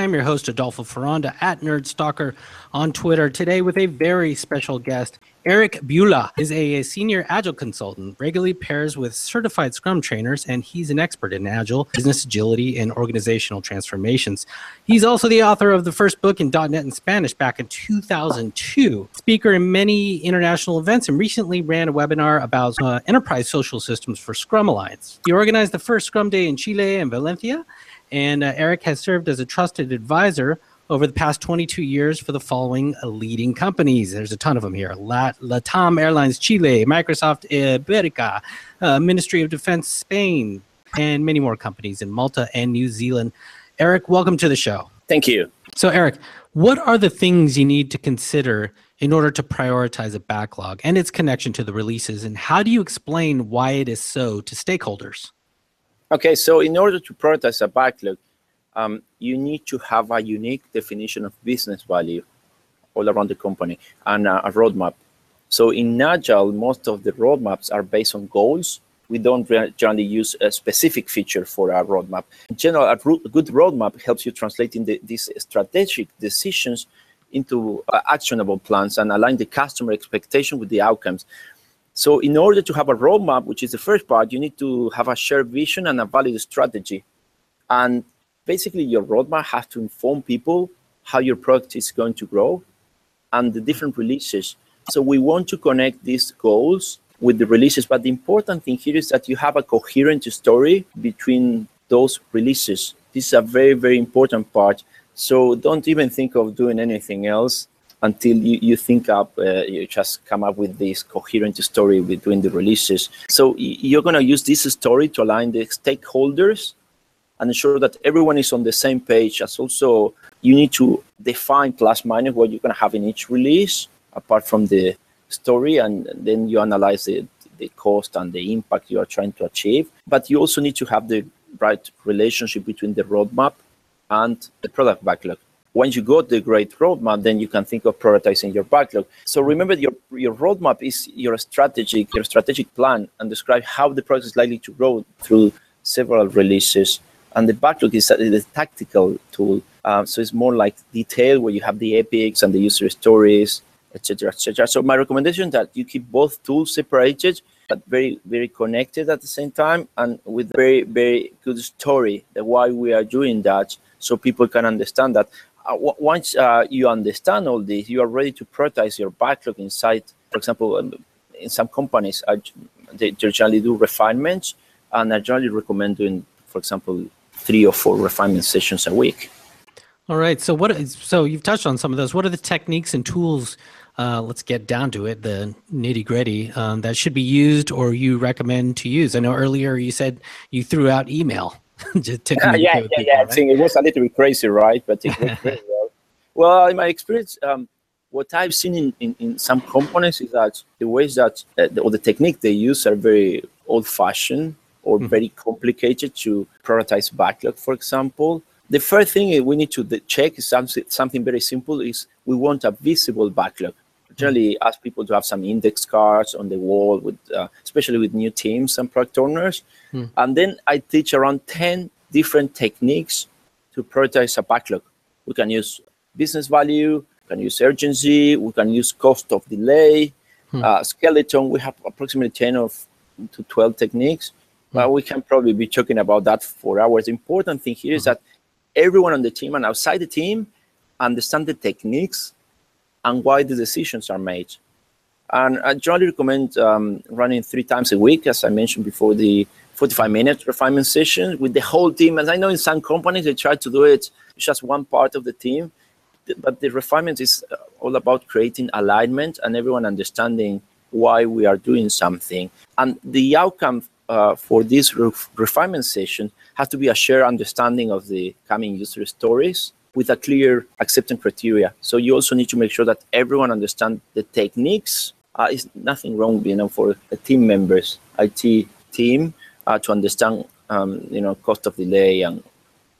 I'm your host, Adolfo Ferranda at NerdStalker on Twitter. Today with a very special guest, Eric Bula is a, senior agile consultant, regularly pairs with certified scrum trainers, and he's an expert in agile, business agility, and organizational transformations. He's also the author of the first book in .NET in Spanish back in 2002, speaker in many international events, and recently ran a webinar about uh, enterprise social systems for Scrum Alliance. He organized the first Scrum Day in Chile and Valencia, and uh, Eric has served as a trusted advisor over the past 22 years for the following leading companies. There's a ton of them here Latam Airlines Chile, Microsoft Iberica, uh, Ministry of Defense Spain, and many more companies in Malta and New Zealand. Eric, welcome to the show. Thank you. So, Eric, what are the things you need to consider in order to prioritize a backlog and its connection to the releases? And how do you explain why it is so to stakeholders? Okay, so in order to prioritize a backlog, um, you need to have a unique definition of business value all around the company and a, a roadmap. So in Agile, most of the roadmaps are based on goals. We don't generally use a specific feature for our roadmap. In general, a, good roadmap helps you translate the, these strategic decisions into uh, actionable plans and align the customer expectation with the outcomes. So in order to have a roadmap, which is the first part, you need to have a shared vision and a valid strategy. And basically your roadmap has to inform people how your product is going to grow and the different releases. So we want to connect these goals with the releases, but the important thing here is that you have a coherent story between those releases. This is a very, very important part. So don't even think of doing anything else until you, you think up, uh, you just come up with this coherent story between the releases. So you're going to use this story to align the stakeholders and ensure that everyone is on the same page. As also, you need to define plus minus what you're going to have in each release, apart from the story, and then you analyze the, the cost and the impact you are trying to achieve. But you also need to have the right relationship between the roadmap and the product backlog. Once you got the great roadmap, then you can think of prioritizing your backlog. So remember, your your roadmap is your strategic your strategic plan, and describe how the product is likely to grow through several releases and the backlog is a, a tactical tool. Um, so it's more like detail where you have the epics and the user stories, etc., etc. So my recommendation is that you keep both tools separated, but very, very connected at the same time, and with very, very good story that why we are doing that, so people can understand that. Uh, once uh, you understand all this, you are ready to prioritize your backlog inside. For example, um, in some companies, uh, they generally do refinements, and I generally recommend doing, for example, three or four refinement sessions a week. All right. So what? Is, so you've touched on some of those. What are the techniques and tools? Uh, let's get down to it, the nitty gritty um, that should be used or you recommend to use. I know earlier you said you threw out email. to yeah, yeah, yeah, people, yeah. Right? it was a little bit crazy, right? But it worked very well. Well, in my experience, um, what I've seen in, in, in, some companies is that the ways that uh, the, or the technique they use are very old-fashioned or mm-hmm. very complicated to prioritize backlog, for example. The first thing we need to check is something, something very simple is we want a visible backlog. Generally, ask people to have some index cards on the wall, with uh, especially with new teams and product owners. Mm-hmm. And then I teach around 10 different techniques to prioritize a backlog. We can use business value, we can use urgency, we can use cost of delay, hmm. uh, skeleton. We have approximately 10 of to 12 techniques but we can probably be talking about that for hours. The important thing here is that everyone on the team and outside the team understand the techniques and why the decisions are made. And I generally recommend um, running three times a week, as I mentioned before, the 45 minute refinement session with the whole team. As I know in some companies, they try to do it just one part of the team, but the refinement is uh, all about creating alignment and everyone understanding why we are doing something. And the outcome uh, for this refinement session has to be a shared understanding of the coming user stories with a clear acceptance criteria. So you also need to make sure that everyone understands the techniques. Uh, is nothing wrong, you know, for the team members, IT team, uh, to understand, um, you know, cost of delay and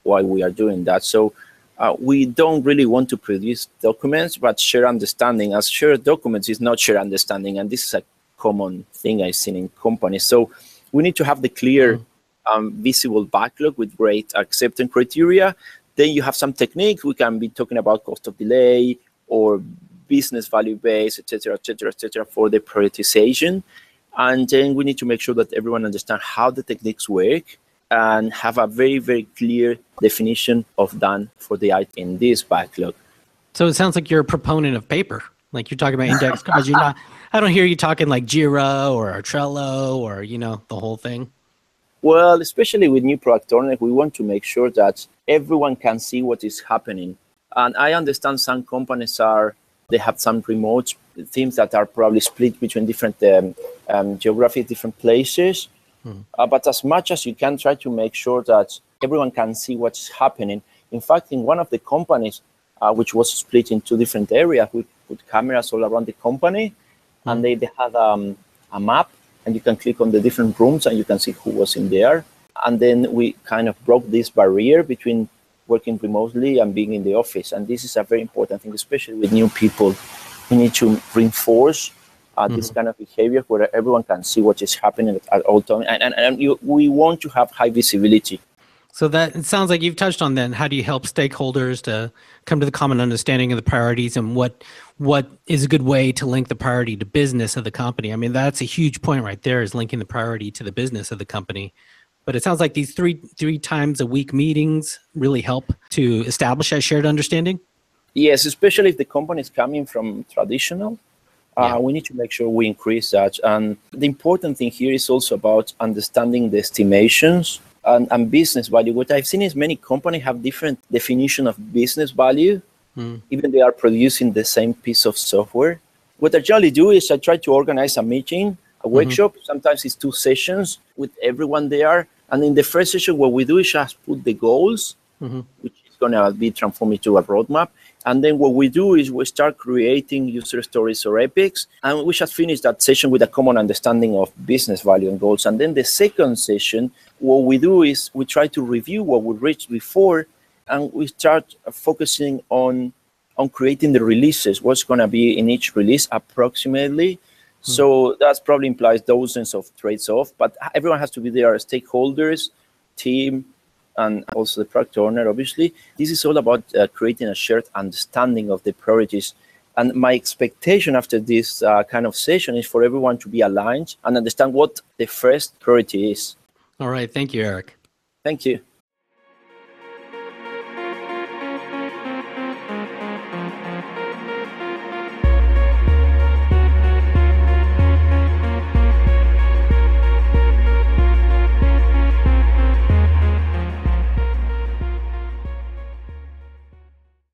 why we are doing that. So uh, we don't really want to produce documents, but share understanding. As shared documents is not shared understanding, and this is a common thing I've seen in companies. So we need to have the clear, mm. um, visible backlog with great acceptance criteria. Then you have some techniques. We can be talking about cost of delay or business value base, etc., etc., etc., for the prioritization. And then we need to make sure that everyone understands how the techniques work and have a very, very clear definition of done for the item in this backlog. So it sounds like you're a proponent of paper. Like you're talking about index cards. You're not. I don't hear you talking like Jira or Trello or you know the whole thing. Well, especially with new product owner, we want to make sure that everyone can see what is happening. And I understand some companies are they have some remote teams that are probably split between different um, um, geographic, different places. Mm. Uh, but as much as you can, try to make sure that everyone can see what's happening. In fact, in one of the companies, uh, which was split in two different areas, we put cameras all around the company, mm. and they, they had um, a map, and you can click on the different rooms, and you can see who was in there. And then we kind of broke this barrier between working remotely and being in the office. And this is a very important thing, especially with new people. We need to reinforce uh, mm-hmm. this kind of behavior where everyone can see what is happening at all times. And, and, and you, we want to have high visibility. So that it sounds like you've touched on then. How do you help stakeholders to come to the common understanding of the priorities and what what is a good way to link the priority to business of the company? I mean, that's a huge point right there is linking the priority to the business of the company. But it sounds like these three three times a week meetings really help to establish that shared understanding. Yes, especially if the company is coming from traditional yeah. Uh, we need to make sure we increase that. And the important thing here is also about understanding the estimations and, and business value. What I've seen is many companies have different definition of business value, mm. even they are producing the same piece of software. What I generally do is I try to organize a meeting, a mm-hmm. workshop. Sometimes it's two sessions with everyone there. And in the first session, what we do is just put the goals, mm-hmm. which going to be transformed into a roadmap. And then what we do is we start creating user stories or epics. And we just finish that session with a common understanding of business value and goals. And then the second session, what we do is we try to review what we reached before and we start focusing on on creating the releases, what's going to be in each release approximately. Mm-hmm. So that probably implies dozens of trades off, but everyone has to be there, stakeholders, team, and also the product owner, obviously. This is all about uh, creating a shared understanding of the priorities. And my expectation after this uh, kind of session is for everyone to be aligned and understand what the first priority is. All right. Thank you, Eric. Thank you.